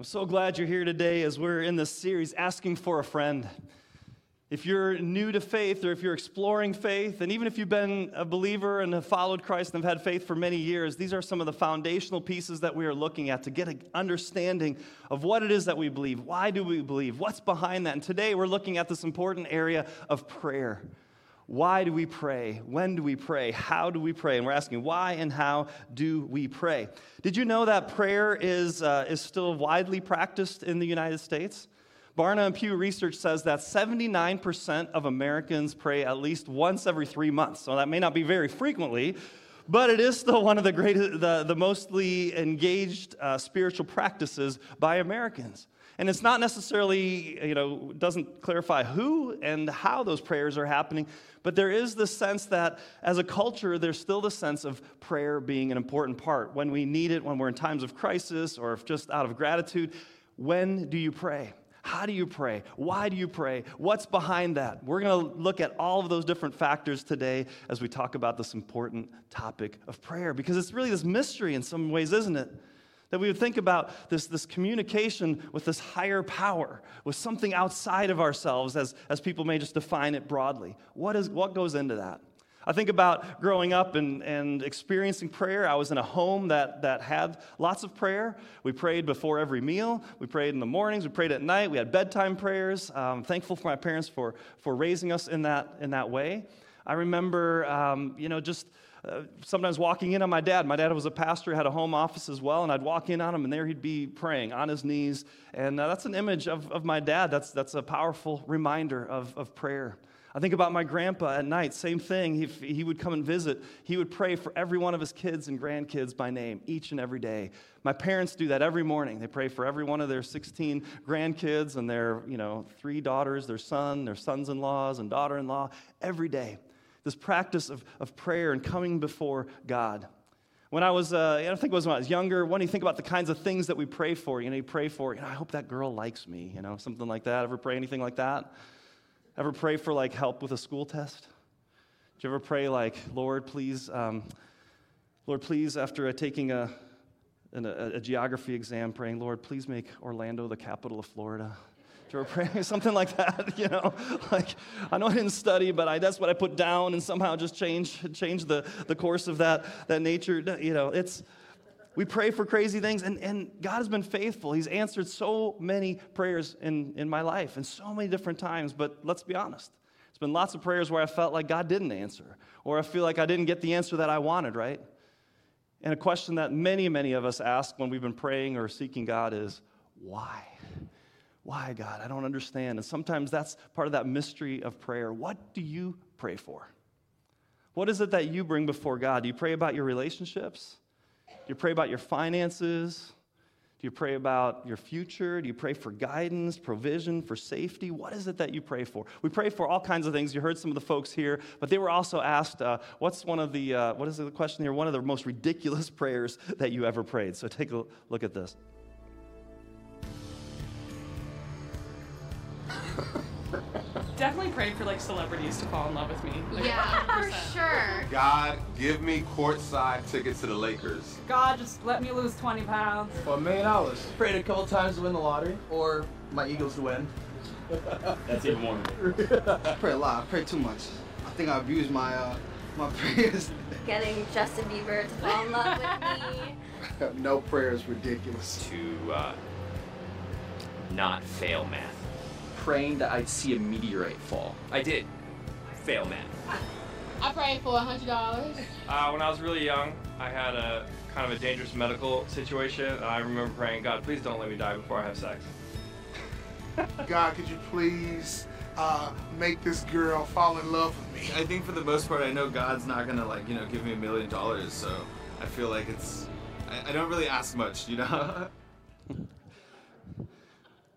I'm so glad you're here today as we're in this series asking for a friend. If you're new to faith or if you're exploring faith, and even if you've been a believer and have followed Christ and have had faith for many years, these are some of the foundational pieces that we are looking at to get an understanding of what it is that we believe. Why do we believe? What's behind that? And today we're looking at this important area of prayer. Why do we pray? When do we pray? How do we pray? And we're asking, why and how do we pray? Did you know that prayer is, uh, is still widely practiced in the United States? Barna and Pew research says that 79% of Americans pray at least once every three months. So that may not be very frequently, but it is still one of the greatest, the, the mostly engaged uh, spiritual practices by Americans. And it's not necessarily, you know, doesn't clarify who and how those prayers are happening, but there is the sense that as a culture, there's still the sense of prayer being an important part. When we need it, when we're in times of crisis or just out of gratitude, when do you pray? How do you pray? Why do you pray? What's behind that? We're going to look at all of those different factors today as we talk about this important topic of prayer because it's really this mystery in some ways, isn't it? That we would think about this, this communication with this higher power, with something outside of ourselves, as, as people may just define it broadly. What, is, what goes into that? I think about growing up and, and experiencing prayer. I was in a home that, that had lots of prayer. We prayed before every meal. We prayed in the mornings. We prayed at night. We had bedtime prayers. I'm thankful for my parents for, for raising us in that, in that way. I remember, um, you know, just uh, sometimes walking in on my dad. My dad was a pastor, had a home office as well, and I'd walk in on him, and there he'd be praying on his knees. And uh, that's an image of, of my dad. That's, that's a powerful reminder of, of prayer. I think about my grandpa at night, same thing. He, he would come and visit. He would pray for every one of his kids and grandkids by name each and every day. My parents do that every morning. They pray for every one of their 16 grandkids and their, you know, three daughters, their son, their sons-in-laws and daughter-in-law every day this practice of, of prayer and coming before God. When I was, uh, I think it was when I was younger, when you think about the kinds of things that we pray for, you know, you pray for, you know, I hope that girl likes me, you know, something like that. Ever pray anything like that? Ever pray for like help with a school test? Did you ever pray like, Lord, please, um, Lord, please, after taking a, a, a geography exam, praying, Lord, please make Orlando the capital of Florida? Or praying, something like that, you know. Like, I know I didn't study, but I, that's what I put down and somehow just change, change the, the course of that, that nature. You know, it's, we pray for crazy things, and, and God has been faithful. He's answered so many prayers in, in my life and so many different times, but let's be honest. It's been lots of prayers where I felt like God didn't answer, or I feel like I didn't get the answer that I wanted, right? And a question that many, many of us ask when we've been praying or seeking God is, why? Why, God? I don't understand. And sometimes that's part of that mystery of prayer. What do you pray for? What is it that you bring before God? Do you pray about your relationships? Do you pray about your finances? Do you pray about your future? Do you pray for guidance, provision, for safety? What is it that you pray for? We pray for all kinds of things. You heard some of the folks here, but they were also asked, uh, what's one of the, uh, what is the question here? One of the most ridiculous prayers that you ever prayed. So take a look at this. Definitely prayed for like celebrities to fall in love with me. Like, Yeah, for 100%. sure. God, give me courtside tickets to the Lakers. God, just let me lose 20 pounds. For a million dollars. Prayed a couple times to win the lottery or my Eagles to win. That's even more. I pray a lot. I pray too much. I think I abuse my uh, my prayers. Getting Justin Bieber to fall in love with me. no prayer is ridiculous. To uh, not fail math. Praying that I'd see a meteorite fall. I did. Fail man. I prayed for a hundred dollars. Uh, when I was really young, I had a kind of a dangerous medical situation, and I remember praying, God, please don't let me die before I have sex. God, could you please uh, make this girl fall in love with me? I think for the most part, I know God's not gonna like you know give me a million dollars, so I feel like it's I, I don't really ask much, you know.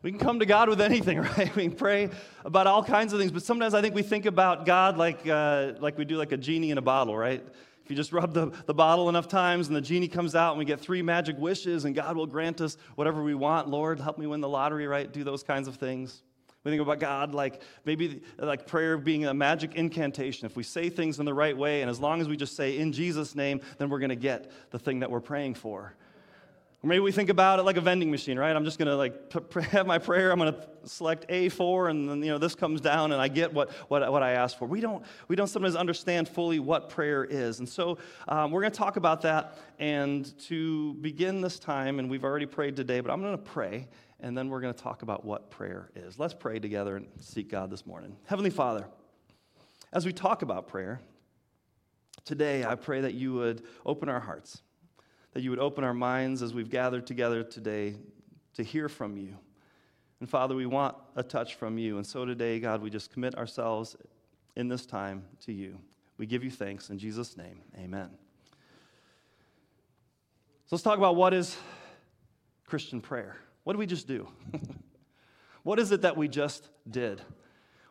We can come to God with anything, right? We can pray about all kinds of things, but sometimes I think we think about God like, uh, like we do like a genie in a bottle, right? If you just rub the, the bottle enough times and the genie comes out and we get three magic wishes and God will grant us whatever we want. Lord, help me win the lottery, right? Do those kinds of things. We think about God like maybe like prayer being a magic incantation. If we say things in the right way, and as long as we just say in Jesus' name, then we're going to get the thing that we're praying for. Or maybe we think about it like a vending machine, right? I'm just going to like have my prayer. I'm going to select A4, and then you know this comes down, and I get what, what, what I asked for. We don't we don't sometimes understand fully what prayer is, and so um, we're going to talk about that. And to begin this time, and we've already prayed today, but I'm going to pray, and then we're going to talk about what prayer is. Let's pray together and seek God this morning. Heavenly Father, as we talk about prayer today, I pray that you would open our hearts that you would open our minds as we've gathered together today to hear from you. And Father, we want a touch from you. And so today, God, we just commit ourselves in this time to you. We give you thanks in Jesus' name. Amen. So let's talk about what is Christian prayer. What did we just do? what is it that we just did?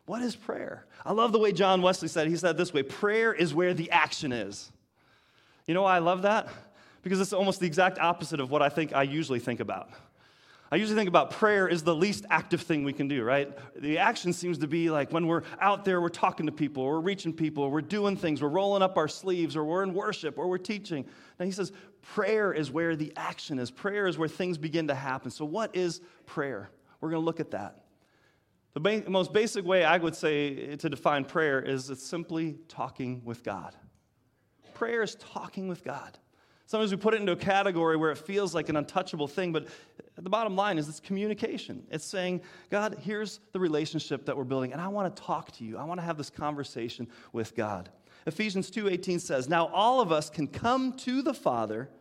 What is prayer? I love the way John Wesley said. He said this way prayer is where the action is. You know why I love that? Because it's almost the exact opposite of what I think I usually think about. I usually think about prayer is the least active thing we can do, right? The action seems to be like when we're out there, we're talking to people, we're reaching people, we're doing things, we're rolling up our sleeves, or we're in worship, or we're teaching. Now he says prayer is where the action is. Prayer is where things begin to happen. So, what is prayer? We're going to look at that. The ba- most basic way I would say to define prayer is it's simply talking with God. Prayer is talking with God. Sometimes we put it into a category where it feels like an untouchable thing, but the bottom line is it's communication. It's saying, God, here's the relationship that we're building, and I want to talk to you. I want to have this conversation with God. Ephesians 2:18 says, "Now all of us can come to the Father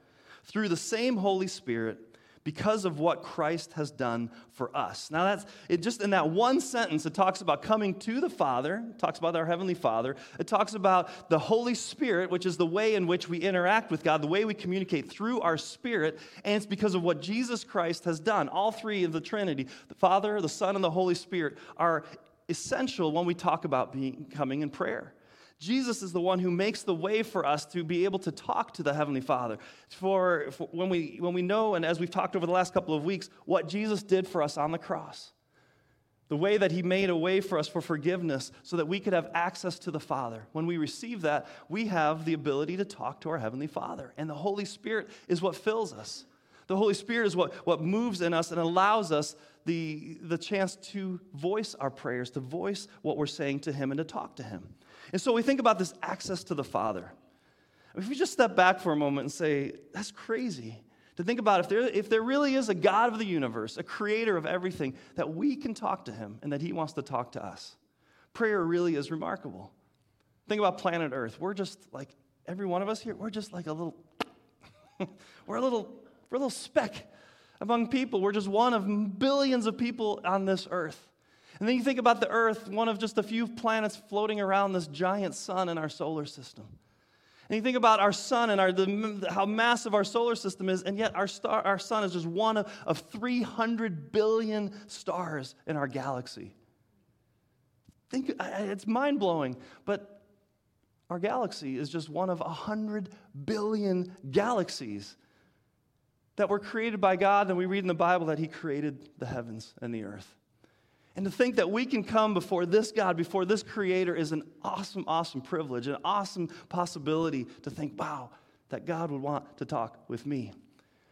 through the same Holy Spirit because of what Christ has done for us. Now, that's it just in that one sentence, it talks about coming to the Father, talks about our Heavenly Father, it talks about the Holy Spirit, which is the way in which we interact with God, the way we communicate through our spirit, and it's because of what Jesus Christ has done. All three of the Trinity, the Father, the Son, and the Holy Spirit, are essential when we talk about being coming in prayer. Jesus is the one who makes the way for us to be able to talk to the Heavenly Father. For, for, when, we, when we know, and as we've talked over the last couple of weeks, what Jesus did for us on the cross, the way that He made a way for us for forgiveness so that we could have access to the Father. When we receive that, we have the ability to talk to our Heavenly Father. And the Holy Spirit is what fills us. The Holy Spirit is what, what moves in us and allows us the, the chance to voice our prayers, to voice what we're saying to Him, and to talk to Him. And so we think about this access to the Father. If we just step back for a moment and say, that's crazy to think about if there, if there really is a God of the universe, a creator of everything, that we can talk to him and that he wants to talk to us. Prayer really is remarkable. Think about planet Earth. We're just like, every one of us here, we're just like a little, we're a little, we're a little speck among people. We're just one of billions of people on this earth. And then you think about the Earth, one of just a few planets floating around this giant sun in our solar system. And you think about our sun and our, the, how massive our solar system is, and yet our, star, our sun is just one of, of 300 billion stars in our galaxy. Think, it's mind blowing, but our galaxy is just one of 100 billion galaxies that were created by God, and we read in the Bible that He created the heavens and the earth. And to think that we can come before this God, before this Creator, is an awesome, awesome privilege, an awesome possibility to think, wow, that God would want to talk with me.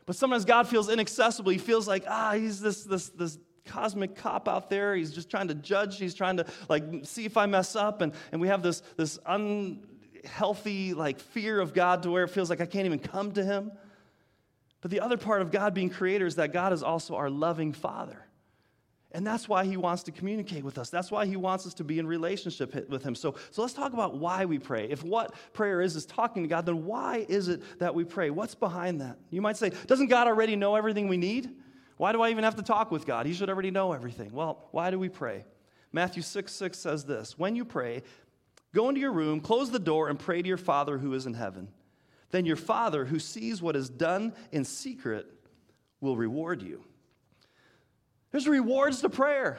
But sometimes God feels inaccessible. He feels like, ah, he's this, this, this cosmic cop out there. He's just trying to judge. He's trying to like see if I mess up. And, and we have this, this unhealthy like fear of God to where it feels like I can't even come to him. But the other part of God being creator is that God is also our loving father. And that's why he wants to communicate with us. That's why he wants us to be in relationship with him. So, so let's talk about why we pray. If what prayer is is talking to God, then why is it that we pray? What's behind that? You might say, doesn't God already know everything we need? Why do I even have to talk with God? He should already know everything. Well, why do we pray? Matthew 6 6 says this When you pray, go into your room, close the door, and pray to your Father who is in heaven. Then your Father, who sees what is done in secret, will reward you. There's rewards to prayer.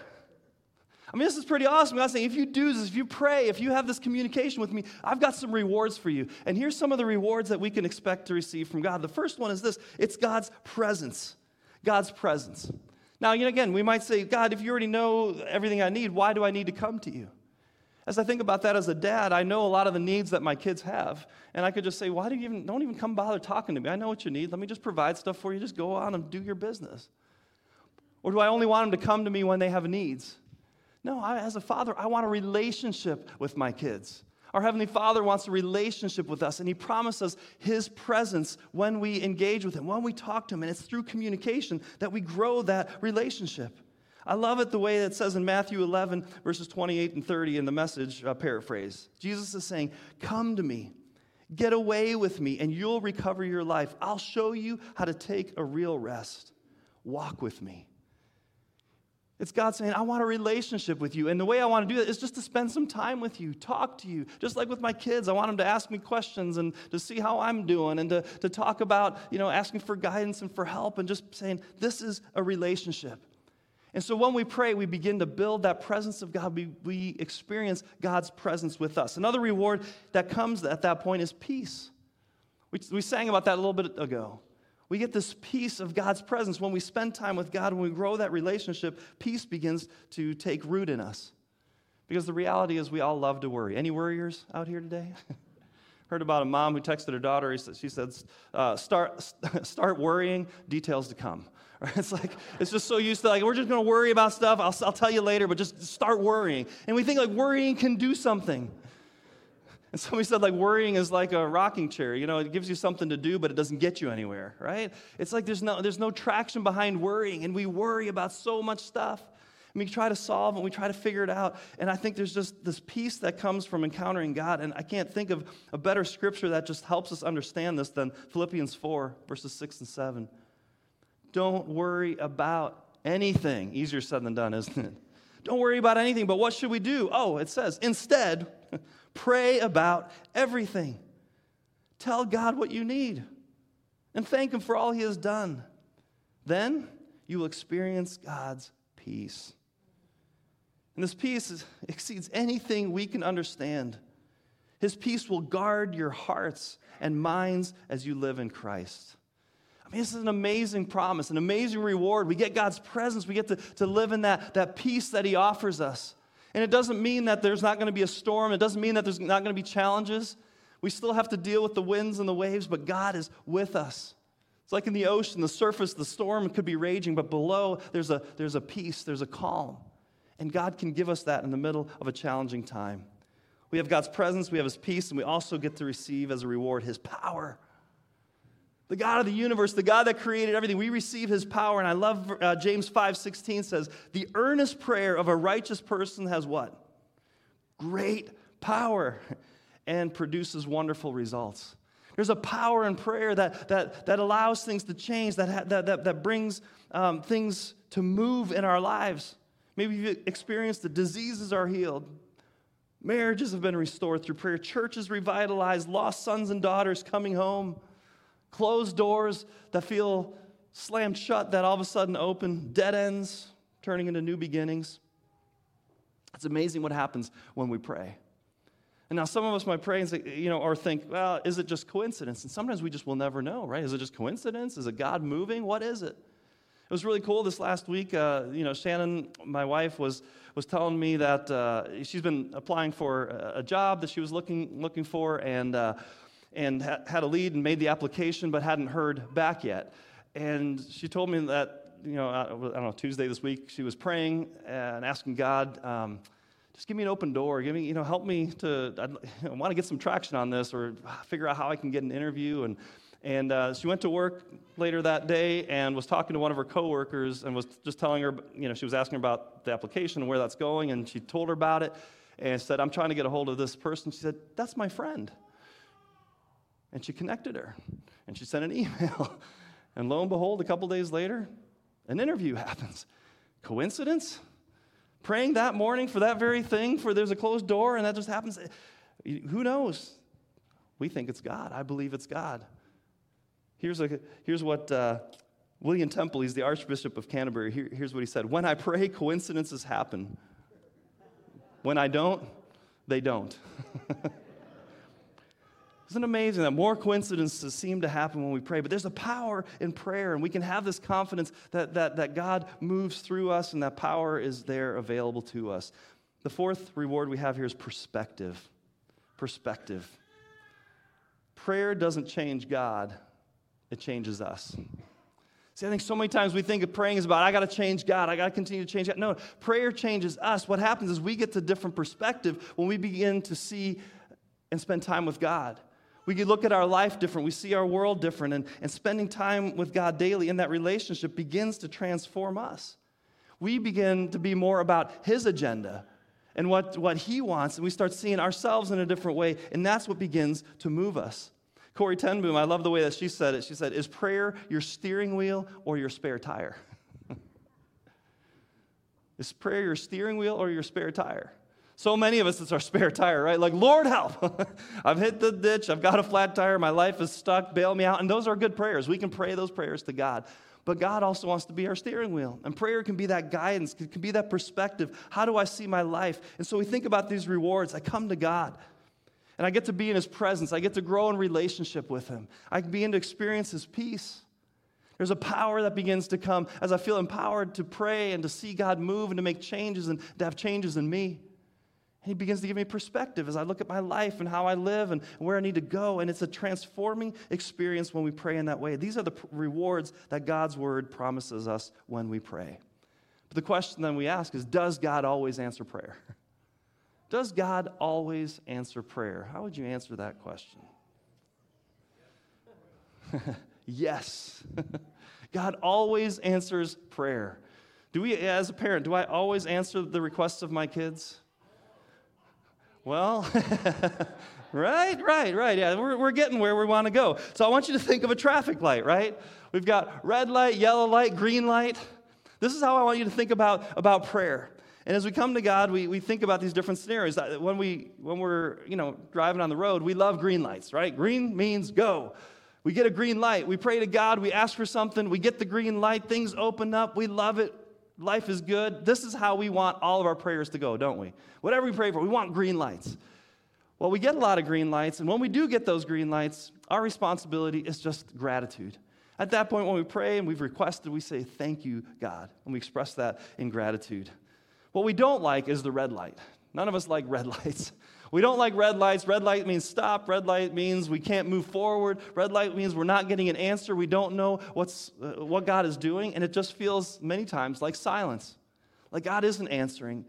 I mean, this is pretty awesome. God's saying, if you do this, if you pray, if you have this communication with me, I've got some rewards for you. And here's some of the rewards that we can expect to receive from God. The first one is this it's God's presence. God's presence. Now, you know, again, we might say, God, if you already know everything I need, why do I need to come to you? As I think about that as a dad, I know a lot of the needs that my kids have. And I could just say, why do you even, don't even come bother talking to me? I know what you need. Let me just provide stuff for you. Just go on and do your business. Or do I only want them to come to me when they have needs? No, I, as a father, I want a relationship with my kids. Our Heavenly Father wants a relationship with us, and He promises His presence when we engage with Him, when we talk to Him, and it's through communication that we grow that relationship. I love it the way it says in Matthew 11, verses 28 and 30 in the message uh, paraphrase. Jesus is saying, Come to me, get away with me, and you'll recover your life. I'll show you how to take a real rest. Walk with me. It's God saying, I want a relationship with you. And the way I want to do that is just to spend some time with you, talk to you. Just like with my kids, I want them to ask me questions and to see how I'm doing and to, to talk about, you know, asking for guidance and for help and just saying, this is a relationship. And so when we pray, we begin to build that presence of God. We, we experience God's presence with us. Another reward that comes at that point is peace. We, we sang about that a little bit ago. We get this peace of God's presence. When we spend time with God, when we grow that relationship, peace begins to take root in us. Because the reality is, we all love to worry. Any worriers out here today? Heard about a mom who texted her daughter. She said, uh, start, start worrying, details to come. It's like, it's just so used to like, we're just going to worry about stuff. I'll, I'll tell you later, but just start worrying. And we think like worrying can do something. And somebody said, like, worrying is like a rocking chair. You know, it gives you something to do, but it doesn't get you anywhere, right? It's like there's no, there's no traction behind worrying, and we worry about so much stuff. And we try to solve and we try to figure it out. And I think there's just this peace that comes from encountering God. And I can't think of a better scripture that just helps us understand this than Philippians 4, verses 6 and 7. Don't worry about anything. Easier said than done, isn't it? Don't worry about anything, but what should we do? Oh, it says, instead, pray about everything. Tell God what you need and thank Him for all He has done. Then you will experience God's peace. And this peace exceeds anything we can understand. His peace will guard your hearts and minds as you live in Christ. I mean, this is an amazing promise, an amazing reward. We get God's presence, we get to, to live in that, that peace that He offers us. And it doesn't mean that there's not going to be a storm, it doesn't mean that there's not going to be challenges. We still have to deal with the winds and the waves, but God is with us. It's like in the ocean, the surface, the storm could be raging, but below there's a, there's a peace, there's a calm. And God can give us that in the middle of a challenging time. We have God's presence, we have His peace, and we also get to receive as a reward His power the God of the universe, the God that created everything. We receive his power. And I love uh, James 5 16 says, The earnest prayer of a righteous person has what? Great power and produces wonderful results. There's a power in prayer that, that, that allows things to change, that, that, that, that brings um, things to move in our lives. Maybe you've experienced that diseases are healed, marriages have been restored through prayer, churches revitalized, lost sons and daughters coming home closed doors that feel slammed shut that all of a sudden open, dead ends turning into new beginnings. It's amazing what happens when we pray. And now some of us might pray and say, you know, or think, well, is it just coincidence? And sometimes we just will never know, right? Is it just coincidence? Is it God moving? What is it? It was really cool this last week. Uh, you know, Shannon, my wife, was was telling me that uh, she's been applying for a job that she was looking looking for, and uh, and ha- had a lead and made the application but hadn't heard back yet. And she told me that, you know, I don't know, Tuesday this week, she was praying and asking God, um, just give me an open door. Give me, you know, help me to, I, I want to get some traction on this or figure out how I can get an interview. And, and uh, she went to work later that day and was talking to one of her coworkers and was just telling her, you know, she was asking about the application and where that's going. And she told her about it and said, I'm trying to get a hold of this person. She said, That's my friend. And she connected her and she sent an email. And lo and behold, a couple days later, an interview happens. Coincidence? Praying that morning for that very thing, for there's a closed door, and that just happens. Who knows? We think it's God. I believe it's God. Here's, a, here's what uh, William Temple, he's the Archbishop of Canterbury, here, here's what he said When I pray, coincidences happen. When I don't, they don't. Isn't it amazing that more coincidences seem to happen when we pray? But there's a power in prayer, and we can have this confidence that, that, that God moves through us and that power is there available to us. The fourth reward we have here is perspective. Perspective. Prayer doesn't change God, it changes us. See, I think so many times we think of praying is about, I got to change God, I got to continue to change God. No, prayer changes us. What happens is we get to different perspective when we begin to see and spend time with God. We look at our life different. We see our world different. And, and spending time with God daily in that relationship begins to transform us. We begin to be more about His agenda and what, what He wants. And we start seeing ourselves in a different way. And that's what begins to move us. Corrie ten Boom, I love the way that she said it. She said, Is prayer your steering wheel or your spare tire? Is prayer your steering wheel or your spare tire? So many of us, it's our spare tire, right? Like, Lord, help. I've hit the ditch. I've got a flat tire. My life is stuck. Bail me out. And those are good prayers. We can pray those prayers to God. But God also wants to be our steering wheel. And prayer can be that guidance, it can be that perspective. How do I see my life? And so we think about these rewards. I come to God. And I get to be in His presence. I get to grow in relationship with Him. I begin to experience His peace. There's a power that begins to come as I feel empowered to pray and to see God move and to make changes and to have changes in me. And he begins to give me perspective as I look at my life and how I live and where I need to go. And it's a transforming experience when we pray in that way. These are the rewards that God's word promises us when we pray. But the question then we ask is Does God always answer prayer? Does God always answer prayer? How would you answer that question? yes. God always answers prayer. Do we, as a parent, do I always answer the requests of my kids? Well, right, right, right. Yeah, we're, we're getting where we want to go. So I want you to think of a traffic light, right? We've got red light, yellow light, green light. This is how I want you to think about, about prayer. And as we come to God, we, we think about these different scenarios. Uh, when, we, when we're you know, driving on the road, we love green lights, right? Green means go. We get a green light. We pray to God. We ask for something. We get the green light. Things open up. We love it life is good. This is how we want all of our prayers to go, don't we? Whatever we pray for, we want green lights. Well, we get a lot of green lights, and when we do get those green lights, our responsibility is just gratitude. At that point, when we pray and we've requested, we say, Thank you, God, and we express that in gratitude. What we don't like is the red light. None of us like red lights. We don't like red lights. Red light means stop. Red light means we can't move forward. Red light means we're not getting an answer. We don't know what's, uh, what God is doing. And it just feels many times like silence, like God isn't answering.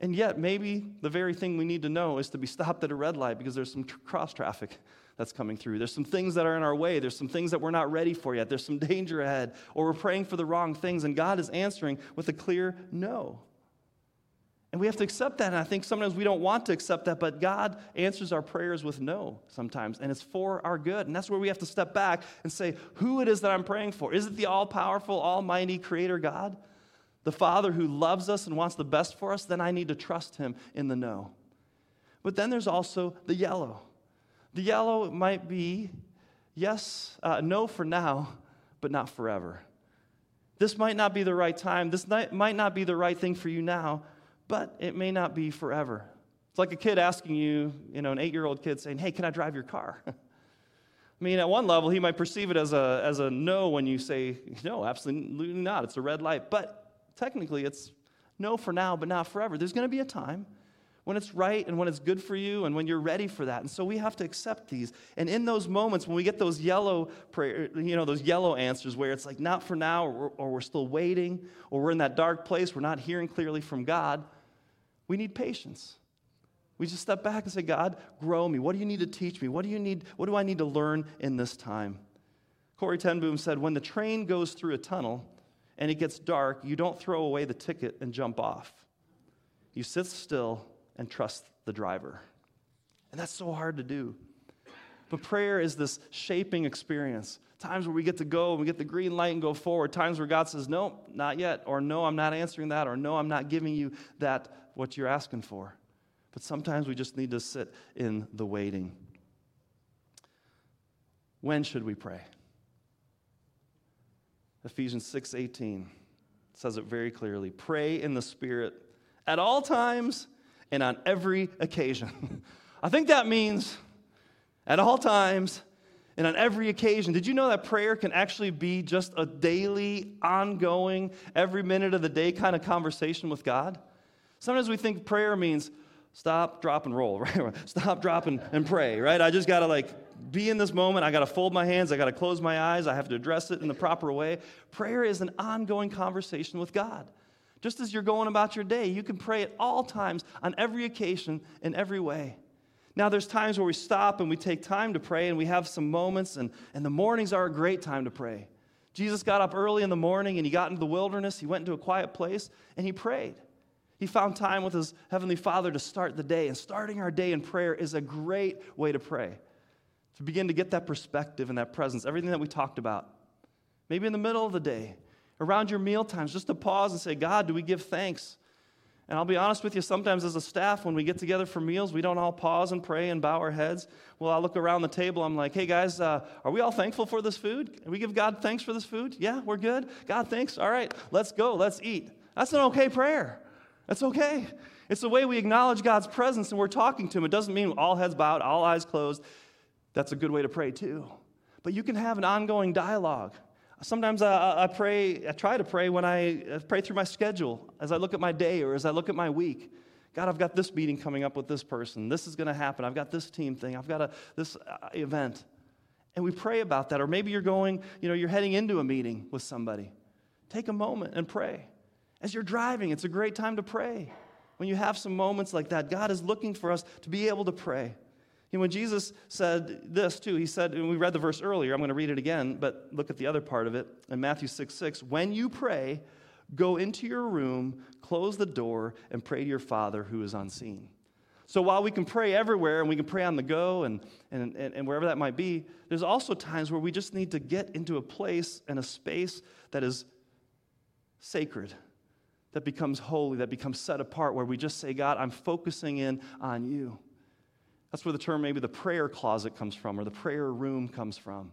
And yet, maybe the very thing we need to know is to be stopped at a red light because there's some tr- cross traffic that's coming through. There's some things that are in our way. There's some things that we're not ready for yet. There's some danger ahead. Or we're praying for the wrong things, and God is answering with a clear no. And we have to accept that. And I think sometimes we don't want to accept that, but God answers our prayers with no sometimes, and it's for our good. And that's where we have to step back and say, who it is that I'm praying for. Is it the all powerful, almighty creator God? The Father who loves us and wants the best for us? Then I need to trust him in the no. But then there's also the yellow. The yellow might be, yes, uh, no for now, but not forever. This might not be the right time. This might not be the right thing for you now, but it may not be forever. It's like a kid asking you, you know, an eight year old kid saying, Hey, can I drive your car? I mean, at one level, he might perceive it as a, as a no when you say, No, absolutely not. It's a red light. But technically, it's no for now, but not forever. There's going to be a time when it's right and when it's good for you and when you're ready for that. And so we have to accept these. And in those moments when we get those yellow prayer, you know, those yellow answers where it's like not for now or, or we're still waiting or we're in that dark place, we're not hearing clearly from God, we need patience. We just step back and say, God, grow me. What do you need to teach me? What do you need? What do I need to learn in this time? Corrie ten Boom said, when the train goes through a tunnel and it gets dark, you don't throw away the ticket and jump off. You sit still and trust the driver. And that's so hard to do. But prayer is this shaping experience. Times where we get to go and we get the green light and go forward. Times where God says, No, not yet. Or no, I'm not answering that. Or no, I'm not giving you that what you're asking for. But sometimes we just need to sit in the waiting. When should we pray? Ephesians 6:18 says it very clearly. Pray in the spirit at all times and on every occasion. I think that means at all times and on every occasion. Did you know that prayer can actually be just a daily, ongoing, every minute of the day kind of conversation with God? Sometimes we think prayer means stop, drop, and roll, right? Stop, drop, and, and pray, right? I just got to like be in this moment. I got to fold my hands. I got to close my eyes. I have to address it in the proper way. Prayer is an ongoing conversation with God. Just as you're going about your day, you can pray at all times, on every occasion, in every way. Now, there's times where we stop and we take time to pray and we have some moments, and, and the mornings are a great time to pray. Jesus got up early in the morning and he got into the wilderness. He went into a quiet place and he prayed. He found time with his Heavenly Father to start the day. And starting our day in prayer is a great way to pray, to begin to get that perspective and that presence, everything that we talked about. Maybe in the middle of the day, around your meal times, just to pause and say, God, do we give thanks? And I'll be honest with you, sometimes as a staff, when we get together for meals, we don't all pause and pray and bow our heads. Well, I look around the table, I'm like, hey guys, uh, are we all thankful for this food? Can we give God thanks for this food? Yeah, we're good. God, thanks. All right, let's go, let's eat. That's an okay prayer. That's okay. It's the way we acknowledge God's presence and we're talking to Him. It doesn't mean all heads bowed, all eyes closed. That's a good way to pray too. But you can have an ongoing dialogue. Sometimes I, I, pray, I try to pray when I pray through my schedule as I look at my day or as I look at my week. God, I've got this meeting coming up with this person. This is going to happen. I've got this team thing. I've got a, this uh, event. And we pray about that. Or maybe you're going, you know, you're heading into a meeting with somebody. Take a moment and pray. As you're driving, it's a great time to pray. When you have some moments like that, God is looking for us to be able to pray. You know, when Jesus said this too, he said, and we read the verse earlier, I'm going to read it again, but look at the other part of it in Matthew 6 6. When you pray, go into your room, close the door, and pray to your Father who is unseen. So while we can pray everywhere and we can pray on the go and, and, and, and wherever that might be, there's also times where we just need to get into a place and a space that is sacred, that becomes holy, that becomes set apart, where we just say, God, I'm focusing in on you. That's where the term maybe the prayer closet comes from or the prayer room comes from.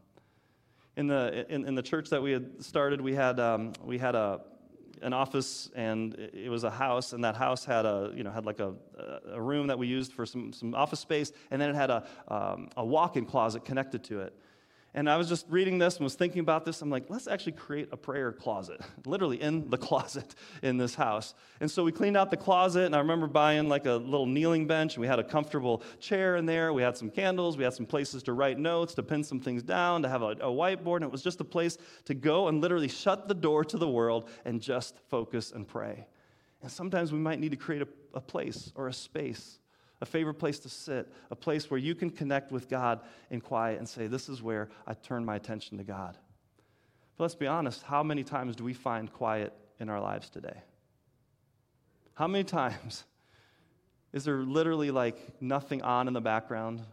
In the, in, in the church that we had started, we had, um, we had a, an office and it was a house and that house had a you know had like a, a room that we used for some, some office space and then it had a, um, a walk-in closet connected to it and I was just reading this and was thinking about this. I'm like, let's actually create a prayer closet, literally in the closet in this house. And so we cleaned out the closet, and I remember buying like a little kneeling bench, and we had a comfortable chair in there. We had some candles, we had some places to write notes, to pin some things down, to have a, a whiteboard, and it was just a place to go and literally shut the door to the world and just focus and pray. And sometimes we might need to create a, a place or a space a favorite place to sit, a place where you can connect with God in quiet and say, This is where I turn my attention to God. But let's be honest, how many times do we find quiet in our lives today? How many times is there literally like nothing on in the background?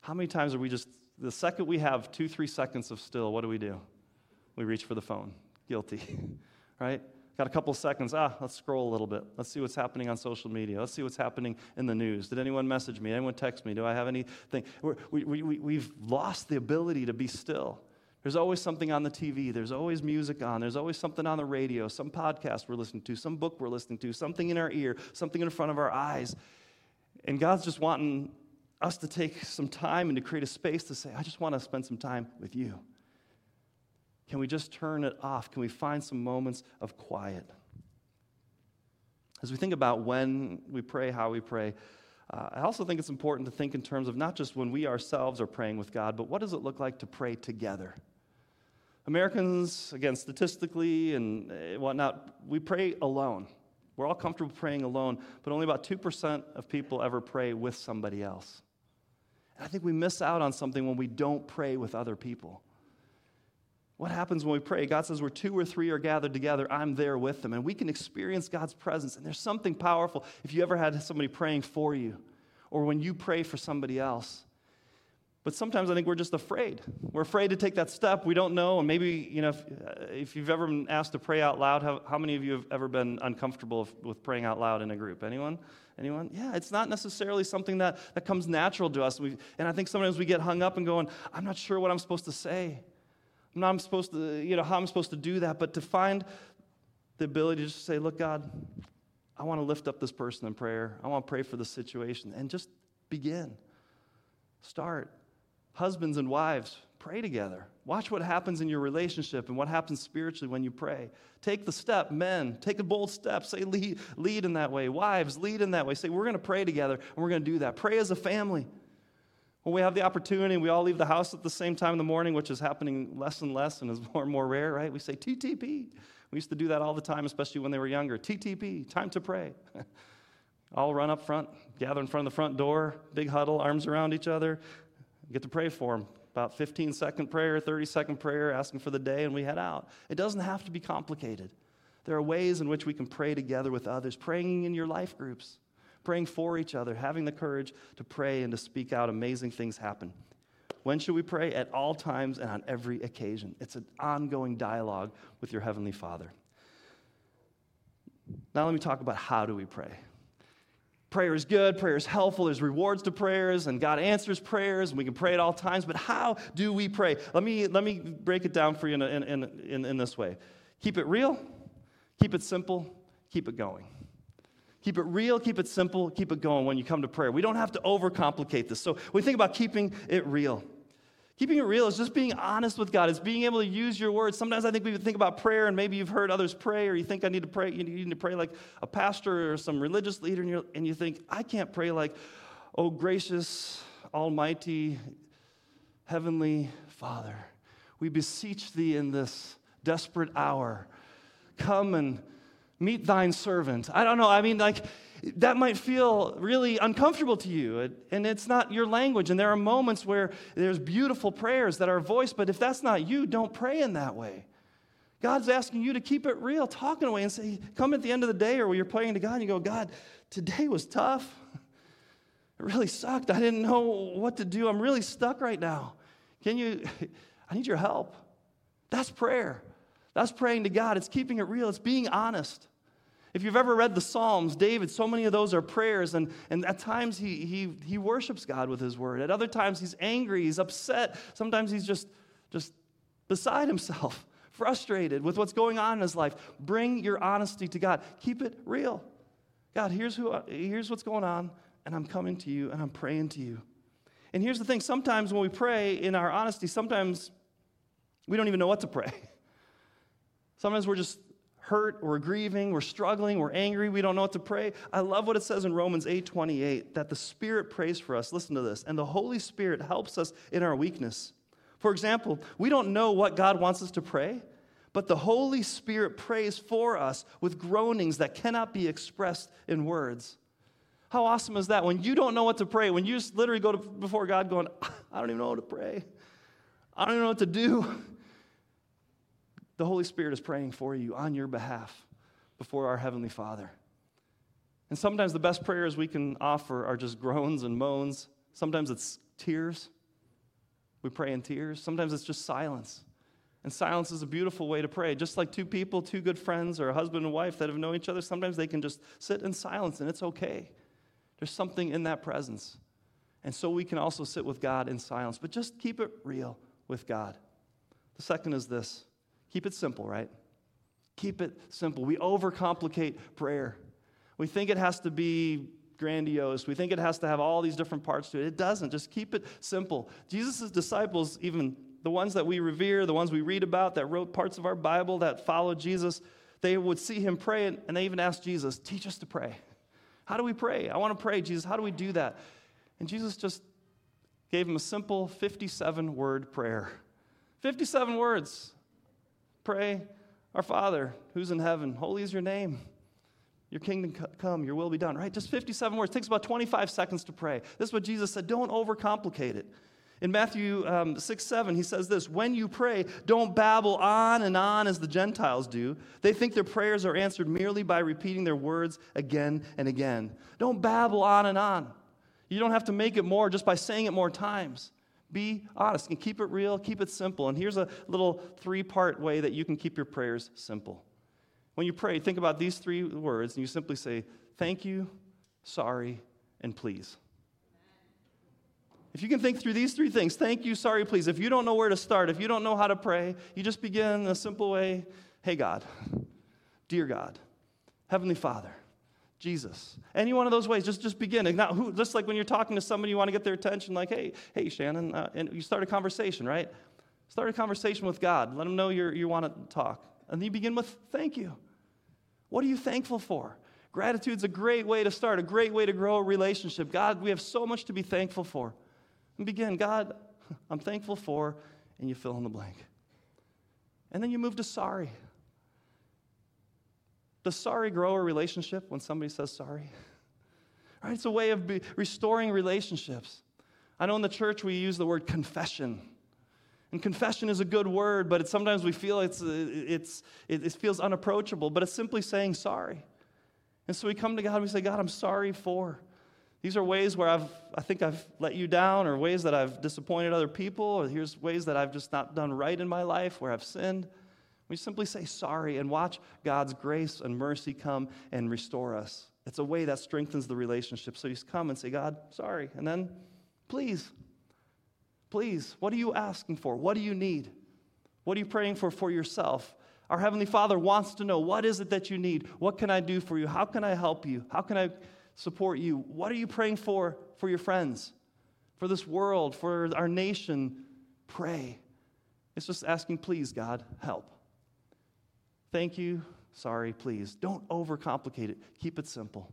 How many times are we just, the second we have two, three seconds of still, what do we do? We reach for the phone. Guilty, right? Got a couple seconds. Ah, let's scroll a little bit. Let's see what's happening on social media. Let's see what's happening in the news. Did anyone message me? Anyone text me? Do I have anything? We're, we, we, we, we've lost the ability to be still. There's always something on the TV. There's always music on. There's always something on the radio, some podcast we're listening to, some book we're listening to, something in our ear, something in front of our eyes. And God's just wanting us to take some time and to create a space to say, I just want to spend some time with you. Can we just turn it off? Can we find some moments of quiet? As we think about when we pray, how we pray, uh, I also think it's important to think in terms of not just when we ourselves are praying with God, but what does it look like to pray together? Americans, again, statistically and uh, whatnot, we pray alone. We're all comfortable praying alone, but only about 2% of people ever pray with somebody else. And I think we miss out on something when we don't pray with other people. What happens when we pray? God says, where two or three are gathered together, I'm there with them. And we can experience God's presence. And there's something powerful if you ever had somebody praying for you or when you pray for somebody else. But sometimes I think we're just afraid. We're afraid to take that step. We don't know. And maybe, you know, if, uh, if you've ever been asked to pray out loud, how, how many of you have ever been uncomfortable with praying out loud in a group? Anyone? Anyone? Yeah, it's not necessarily something that, that comes natural to us. we and I think sometimes we get hung up and going, I'm not sure what I'm supposed to say. I'm not supposed to, you know, how I'm supposed to do that, but to find the ability to just say, look, God, I want to lift up this person in prayer. I want to pray for the situation and just begin. Start. Husbands and wives, pray together. Watch what happens in your relationship and what happens spiritually when you pray. Take the step, men. Take a bold step. Say, lead, lead in that way. Wives, lead in that way. Say, we're going to pray together and we're going to do that. Pray as a family. When we have the opportunity, we all leave the house at the same time in the morning, which is happening less and less and is more and more rare, right? We say TTP. We used to do that all the time, especially when they were younger. TTP, time to pray. all run up front, gather in front of the front door, big huddle, arms around each other, get to pray for them. About 15 second prayer, 30 second prayer, asking for the day, and we head out. It doesn't have to be complicated. There are ways in which we can pray together with others, praying in your life groups, praying for each other, having the courage to pray and to speak out. Amazing things happen. When should we pray? At all times and on every occasion. It's an ongoing dialogue with your Heavenly Father. Now, let me talk about how do we pray. Prayer is good, prayer is helpful, there's rewards to prayers, and God answers prayers, and we can pray at all times. But how do we pray? Let me, let me break it down for you in, in, in, in this way keep it real, keep it simple, keep it going. Keep it real, keep it simple, keep it going when you come to prayer. We don't have to overcomplicate this. So we think about keeping it real. Keeping it real is just being honest with God. It's being able to use your words. Sometimes I think we think about prayer, and maybe you've heard others pray, or you think I need to pray. You need to pray like a pastor or some religious leader, and, and you think I can't pray like, "Oh gracious, Almighty, Heavenly Father, we beseech Thee in this desperate hour, come and meet Thine servant." I don't know. I mean, like that might feel really uncomfortable to you, and it's not your language. And there are moments where there's beautiful prayers that are voiced, but if that's not you, don't pray in that way. God's asking you to keep it real, talking away, and say, come at the end of the day or you're praying to God, and you go, God, today was tough. It really sucked. I didn't know what to do. I'm really stuck right now. Can you, I need your help. That's prayer. That's praying to God. It's keeping it real, it's being honest. If you've ever read the Psalms, David, so many of those are prayers, and, and at times he, he, he worships God with his word. At other times he's angry, he's upset. Sometimes he's just, just beside himself, frustrated with what's going on in his life. Bring your honesty to God. Keep it real. God, here's, who, here's what's going on, and I'm coming to you, and I'm praying to you. And here's the thing sometimes when we pray in our honesty, sometimes we don't even know what to pray. Sometimes we're just hurt, we're grieving, we're struggling, we're angry, we don't know what to pray. I love what it says in Romans 8:28 that the Spirit prays for us. Listen to this. And the Holy Spirit helps us in our weakness. For example, we don't know what God wants us to pray, but the Holy Spirit prays for us with groanings that cannot be expressed in words. How awesome is that? When you don't know what to pray, when you just literally go to, before God going, I don't even know what to pray. I don't even know what to do. The Holy Spirit is praying for you on your behalf before our Heavenly Father. And sometimes the best prayers we can offer are just groans and moans. Sometimes it's tears. We pray in tears. Sometimes it's just silence. And silence is a beautiful way to pray. Just like two people, two good friends, or a husband and wife that have known each other, sometimes they can just sit in silence and it's okay. There's something in that presence. And so we can also sit with God in silence, but just keep it real with God. The second is this Keep it simple, right? Keep it simple. We overcomplicate prayer. We think it has to be grandiose. We think it has to have all these different parts to it. It doesn't. Just keep it simple. Jesus' disciples, even the ones that we revere, the ones we read about that wrote parts of our Bible that followed Jesus, they would see him pray and they even asked Jesus, Teach us to pray. How do we pray? I want to pray, Jesus. How do we do that? And Jesus just gave him a simple 57 word prayer. 57 words. Pray, Our Father, who's in heaven, holy is your name. Your kingdom come, your will be done, right? Just 57 words. It takes about 25 seconds to pray. This is what Jesus said. Don't overcomplicate it. In Matthew um, 6 7, he says this When you pray, don't babble on and on as the Gentiles do. They think their prayers are answered merely by repeating their words again and again. Don't babble on and on. You don't have to make it more just by saying it more times. Be honest and keep it real, keep it simple. And here's a little three part way that you can keep your prayers simple. When you pray, think about these three words and you simply say, Thank you, sorry, and please. If you can think through these three things, thank you, sorry, please. If you don't know where to start, if you don't know how to pray, you just begin in a simple way Hey, God, dear God, Heavenly Father, Jesus. Any one of those ways, just, just begin. Not who, just like when you're talking to somebody, you want to get their attention, like, hey, hey, Shannon, uh, and you start a conversation, right? Start a conversation with God. Let Him know you you want to talk. And then you begin with thank you. What are you thankful for? Gratitude's a great way to start, a great way to grow a relationship. God, we have so much to be thankful for. And begin, God, I'm thankful for, and you fill in the blank. And then you move to sorry. Does sorry grow a relationship when somebody says sorry? Right? It's a way of restoring relationships. I know in the church we use the word confession. And confession is a good word, but sometimes we feel it's, uh, it's, it, feels unapproachable, but it's simply saying sorry. And so we come to God and we say, God, I'm sorry for. These are ways where I've, I think I've let you down, or ways that I've disappointed other people, or here's ways that I've just not done right in my life, where I've sinned. We simply say sorry and watch God's grace and mercy come and restore us. It's a way that strengthens the relationship. So you come and say, God, sorry. And then, please, please, what are you asking for? What do you need? What are you praying for for yourself? Our Heavenly Father wants to know what is it that you need? What can I do for you? How can I help you? How can I support you? What are you praying for for your friends, for this world, for our nation? Pray. It's just asking, please, God, help. Thank you. Sorry, please. Don't overcomplicate it. Keep it simple.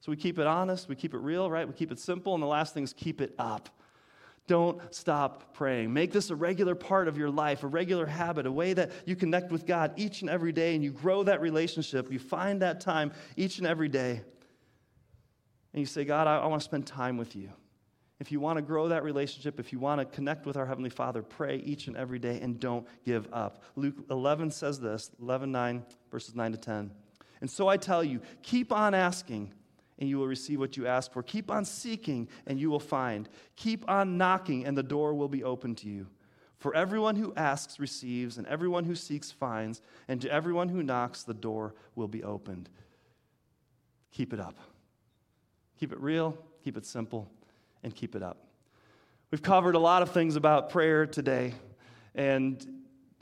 So we keep it honest, we keep it real, right? We keep it simple, and the last thing is keep it up. Don't stop praying. Make this a regular part of your life, a regular habit, a way that you connect with God each and every day and you grow that relationship. You find that time each and every day. And you say, God, I, I want to spend time with you. If you want to grow that relationship, if you want to connect with our Heavenly Father, pray each and every day and don't give up. Luke 11 says this 11, 9, verses 9 to 10. And so I tell you, keep on asking and you will receive what you ask for. Keep on seeking, and you will find. Keep on knocking, and the door will be open to you. For everyone who asks receives, and everyone who seeks finds, and to everyone who knocks, the door will be opened. Keep it up. Keep it real, keep it simple, and keep it up. We've covered a lot of things about prayer today, and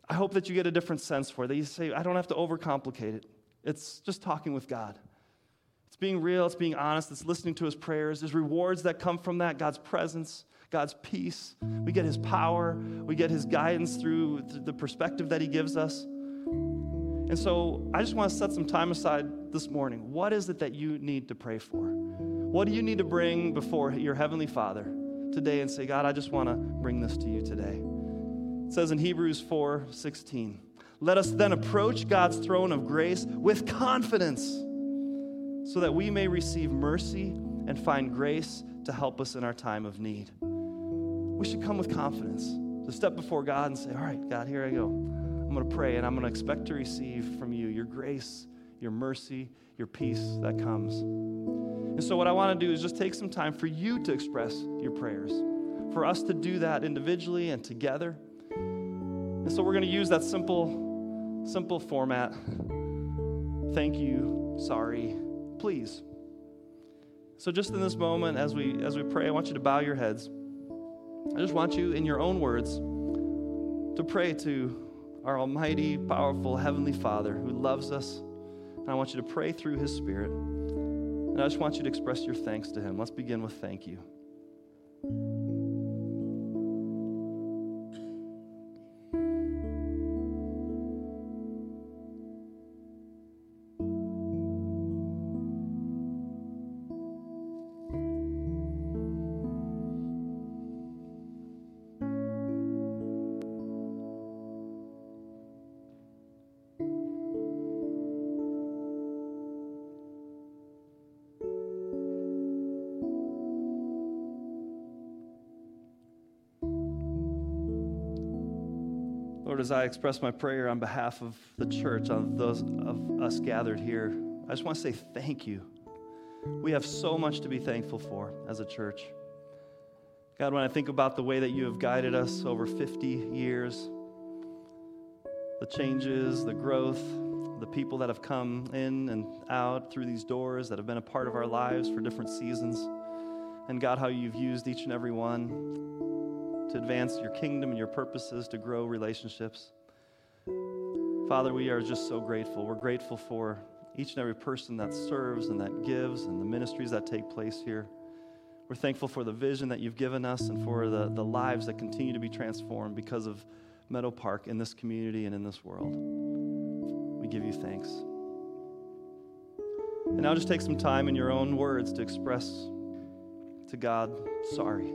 I hope that you get a different sense for it. That you say, I don't have to overcomplicate it. It's just talking with God It's being real, it's being honest, it's listening to his prayers. There's rewards that come from that God's presence, God's peace. We get his power, we get his guidance through the perspective that he gives us. And so I just want to set some time aside this morning. What is it that you need to pray for? What do you need to bring before your Heavenly Father today and say, God, I just want to bring this to you today? It says in Hebrews 4 16, let us then approach God's throne of grace with confidence so that we may receive mercy and find grace to help us in our time of need. We should come with confidence to step before God and say, All right, God, here I go. I'm going to pray and I'm going to expect to receive from you your grace, your mercy, your peace that comes. And so, what I want to do is just take some time for you to express your prayers, for us to do that individually and together. And so, we're going to use that simple, simple format. Thank you, sorry, please. So just in this moment as we as we pray, I want you to bow your heads. I just want you in your own words to pray to our almighty, powerful heavenly Father who loves us. And I want you to pray through his spirit. And I just want you to express your thanks to him. Let's begin with thank you. I express my prayer on behalf of the church, on those of us gathered here, I just want to say thank you. We have so much to be thankful for as a church. God, when I think about the way that you have guided us over 50 years, the changes, the growth, the people that have come in and out through these doors that have been a part of our lives for different seasons, and God, how you've used each and every one to advance your kingdom and your purposes, to grow relationships. Father, we are just so grateful. We're grateful for each and every person that serves and that gives and the ministries that take place here. We're thankful for the vision that you've given us and for the, the lives that continue to be transformed because of Meadow Park in this community and in this world. We give you thanks. And now just take some time in your own words to express to God, sorry.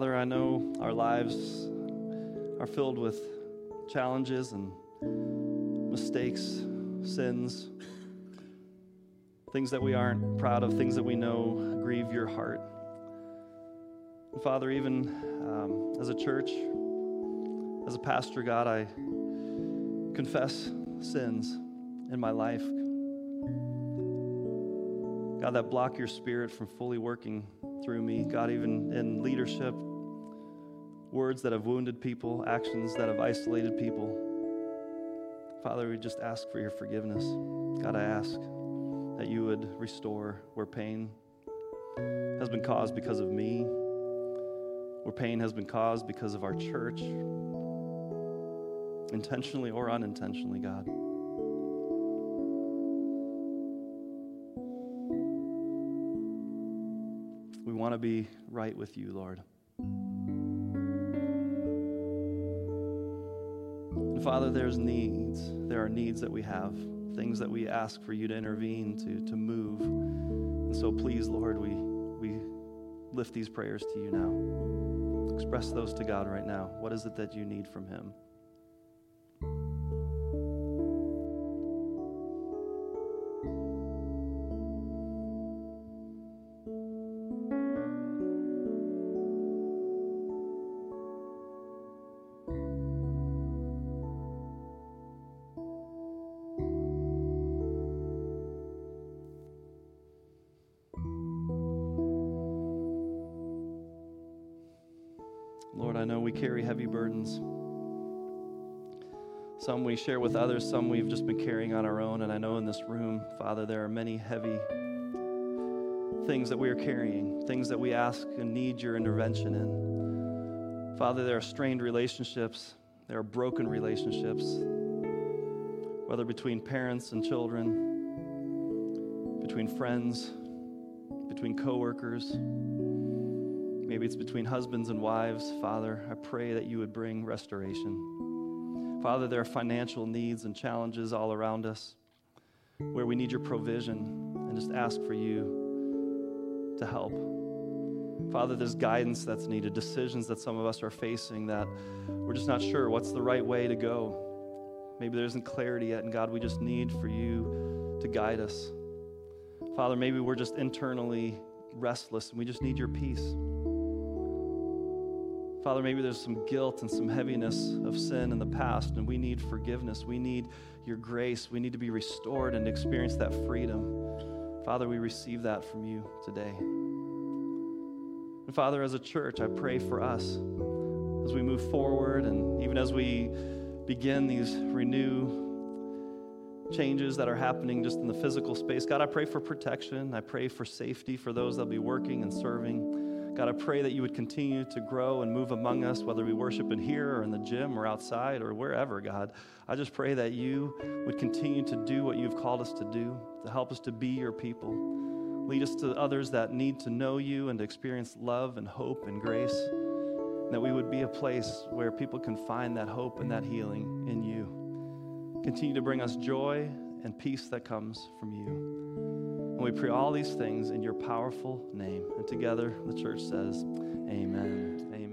Father, I know our lives are filled with challenges and mistakes, sins, things that we aren't proud of, things that we know grieve your heart. And Father, even um, as a church, as a pastor, God, I confess sins in my life. God, that block your spirit from fully working through me. God, even in leadership, words that have wounded people, actions that have isolated people. Father, we just ask for your forgiveness. God, I ask that you would restore where pain has been caused because of me, where pain has been caused because of our church, intentionally or unintentionally, God. We want to be right with you, Lord. And Father, there's needs. There are needs that we have, things that we ask for you to intervene, to, to move. And so please, Lord, we, we lift these prayers to you now. Express those to God right now. What is it that you need from Him? Carry heavy burdens. Some we share with others, some we've just been carrying on our own. And I know in this room, Father, there are many heavy things that we are carrying, things that we ask and need your intervention in. Father, there are strained relationships, there are broken relationships, whether between parents and children, between friends, between coworkers. Maybe it's between husbands and wives. Father, I pray that you would bring restoration. Father, there are financial needs and challenges all around us where we need your provision and just ask for you to help. Father, there's guidance that's needed, decisions that some of us are facing that we're just not sure what's the right way to go. Maybe there isn't clarity yet, and God, we just need for you to guide us. Father, maybe we're just internally restless and we just need your peace. Father, maybe there's some guilt and some heaviness of sin in the past, and we need forgiveness. We need your grace. We need to be restored and experience that freedom. Father, we receive that from you today. And Father, as a church, I pray for us as we move forward and even as we begin these renew changes that are happening just in the physical space. God, I pray for protection. I pray for safety for those that'll be working and serving. God, I pray that you would continue to grow and move among us, whether we worship in here or in the gym or outside or wherever, God. I just pray that you would continue to do what you've called us to do, to help us to be your people. Lead us to others that need to know you and to experience love and hope and grace. And that we would be a place where people can find that hope and that healing in you. Continue to bring us joy and peace that comes from you. And we pray all these things in your powerful name. And together, the church says, Amen. Amen.